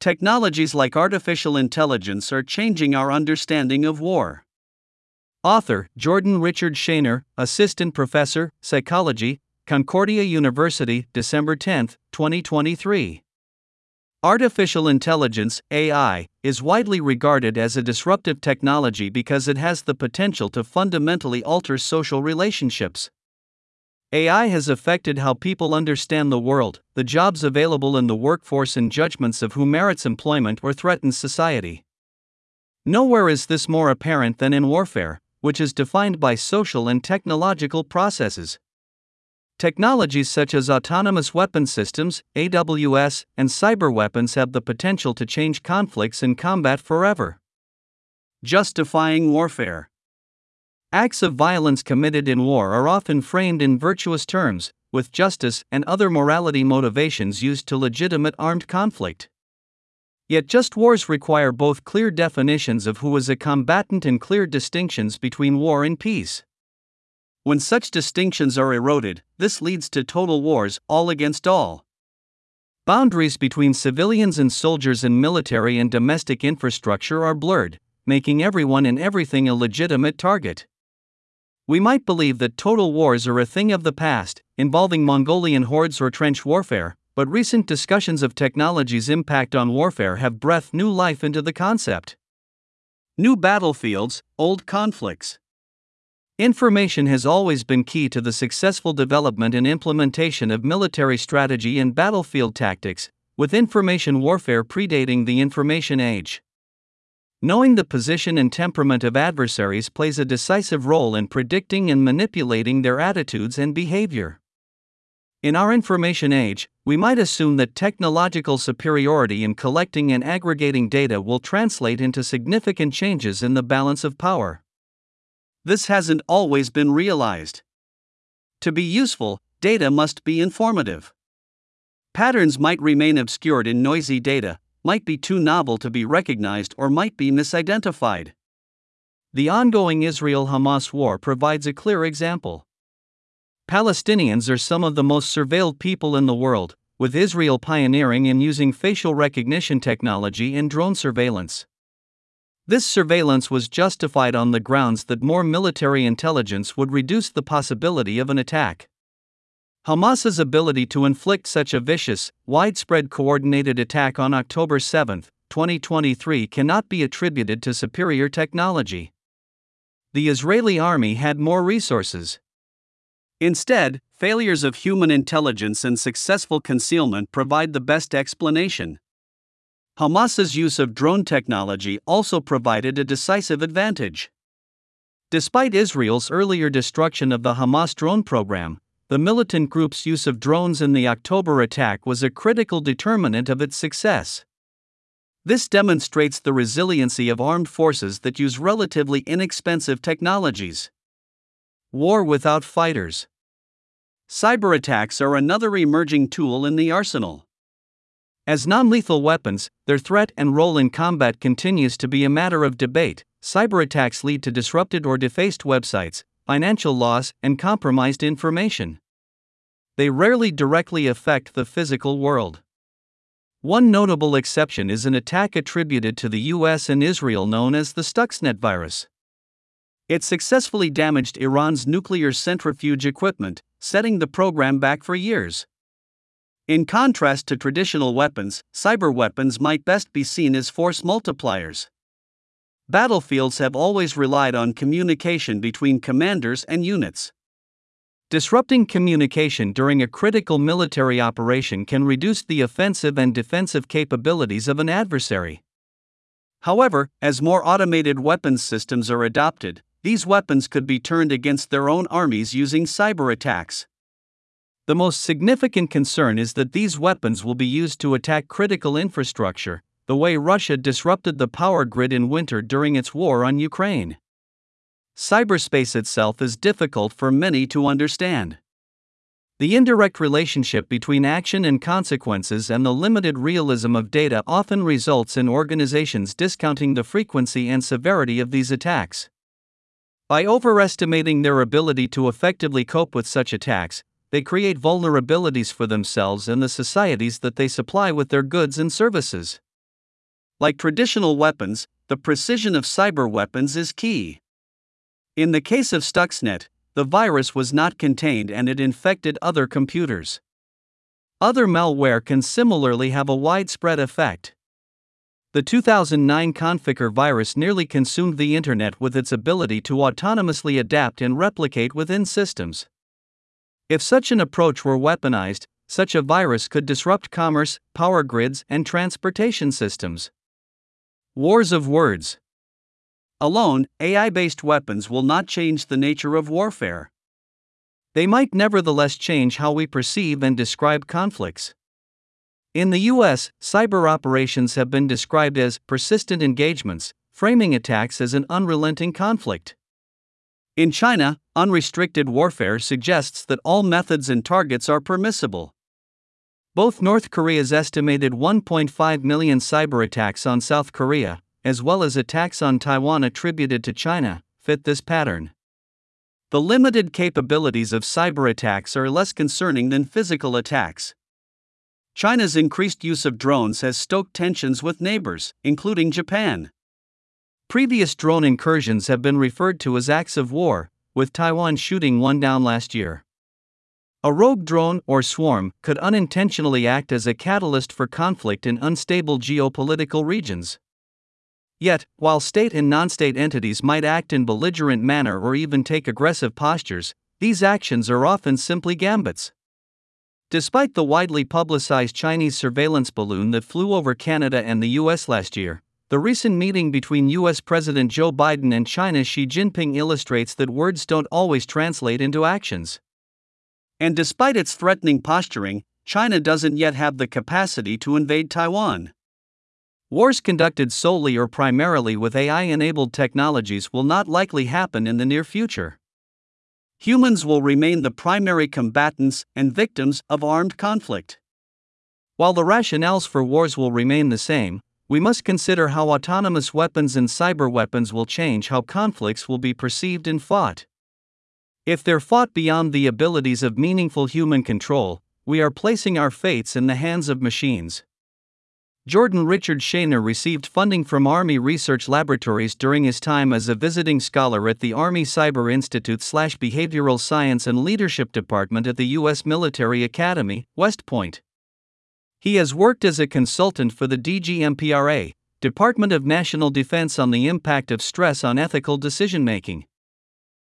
Technologies like artificial intelligence are changing our understanding of war. Author Jordan Richard Schoenherr, Assistant Professor, Psychology, Concordia University, December 10, 2023. Artificial intelligence, AI, is widely regarded as a disruptive technology because it has the potential to fundamentally alter social relationships. AI has affected how people understand the world, the jobs available in the workforce, and judgments of who merits employment or threatens society. Nowhere is this more apparent than in warfare, which is defined by social and technological processes. Technologies such as autonomous weapon systems, AWS, and cyber weapons have the potential to change conflicts and combat forever. Justifying warfare. Acts of violence committed in war are often framed in virtuous terms, with justice and other morality motivations used to legitimate armed conflict. Yet just wars require both clear definitions of who is a combatant and clear distinctions between war and peace. When such distinctions are eroded, this leads to total wars, all against all. Boundaries between civilians and soldiers and military and domestic infrastructure are blurred, making everyone and everything a legitimate target. We might believe that total wars are a thing of the past, involving Mongolian hordes or trench warfare, but recent discussions of technology's impact on warfare have breathed new life into the concept. New battlefields, old conflicts. Information has always been key to the successful development and implementation of military strategy and battlefield tactics, with information warfare predating the information age. Knowing the position and temperament of adversaries plays a decisive role in predicting and manipulating their attitudes and behavior. In our information age, we might assume that technological superiority in collecting and aggregating data will translate into significant changes in the balance of power. This hasn't always been realized. To be useful, data must be informative. Patterns might remain obscured in noisy data, might be too novel to be recognized, or might be misidentified. The ongoing Israel Hamas war provides a clear example. Palestinians are some of the most surveilled people in the world, with Israel pioneering in using facial recognition technology and drone surveillance. This surveillance was justified on the grounds that more military intelligence would reduce the possibility of an attack. Hamas's ability to inflict such a vicious, widespread coordinated attack on October 7, 2023 cannot be attributed to superior technology. The Israeli army had more resources. Instead, failures of human intelligence and successful concealment provide the best explanation. Hamas's use of drone technology also provided a decisive advantage. Despite Israel's earlier destruction of the Hamas drone program, the militant group's use of drones in the October attack was a critical determinant of its success. This demonstrates the resiliency of armed forces that use relatively inexpensive technologies. War without fighters. Cyber attacks are another emerging tool in the arsenal. As non lethal weapons, their threat and role in combat continues to be a matter of debate. Cyber attacks lead to disrupted or defaced websites, financial loss, and compromised information. They rarely directly affect the physical world. One notable exception is an attack attributed to the US and Israel known as the Stuxnet virus. It successfully damaged Iran's nuclear centrifuge equipment, setting the program back for years. In contrast to traditional weapons, cyber weapons might best be seen as force multipliers. Battlefields have always relied on communication between commanders and units. Disrupting communication during a critical military operation can reduce the offensive and defensive capabilities of an adversary. However, as more automated weapons systems are adopted, these weapons could be turned against their own armies using cyber attacks. The most significant concern is that these weapons will be used to attack critical infrastructure, the way Russia disrupted the power grid in winter during its war on Ukraine. Cyberspace itself is difficult for many to understand. The indirect relationship between action and consequences and the limited realism of data often results in organizations discounting the frequency and severity of these attacks. By overestimating their ability to effectively cope with such attacks, they create vulnerabilities for themselves and the societies that they supply with their goods and services. Like traditional weapons, the precision of cyber weapons is key. In the case of Stuxnet, the virus was not contained and it infected other computers. Other malware can similarly have a widespread effect. The 2009 Conficker virus nearly consumed the Internet with its ability to autonomously adapt and replicate within systems. If such an approach were weaponized, such a virus could disrupt commerce, power grids, and transportation systems. Wars of words. Alone, AI based weapons will not change the nature of warfare. They might nevertheless change how we perceive and describe conflicts. In the US, cyber operations have been described as persistent engagements, framing attacks as an unrelenting conflict. In China, unrestricted warfare suggests that all methods and targets are permissible. Both North Korea's estimated 1.5 million cyber attacks on South Korea, as well as attacks on Taiwan attributed to China, fit this pattern. The limited capabilities of cyber attacks are less concerning than physical attacks. China's increased use of drones has stoked tensions with neighbors, including Japan. Previous drone incursions have been referred to as acts of war, with Taiwan shooting one down last year. A rogue drone or swarm could unintentionally act as a catalyst for conflict in unstable geopolitical regions. Yet, while state and non state entities might act in belligerent manner or even take aggressive postures, these actions are often simply gambits. Despite the widely publicized Chinese surveillance balloon that flew over Canada and the US last year, the recent meeting between US President Joe Biden and China's Xi Jinping illustrates that words don't always translate into actions. And despite its threatening posturing, China doesn't yet have the capacity to invade Taiwan. Wars conducted solely or primarily with AI enabled technologies will not likely happen in the near future humans will remain the primary combatants and victims of armed conflict. While the rationales for wars will remain the same, we must consider how autonomous weapons and cyber weapons will change how conflicts will be perceived and fought. If they're fought beyond the abilities of meaningful human control, we are placing our fates in the hands of machines. Jordan Richard Schoenherr received funding from Army Research Laboratories during his time as a visiting scholar at the Army Cyber Institute slash Behavioral Science and Leadership Department at the U.S. Military Academy, West Point. He has worked as a consultant for the DGMPRA, Department of National Defense on the impact of stress on ethical decision making.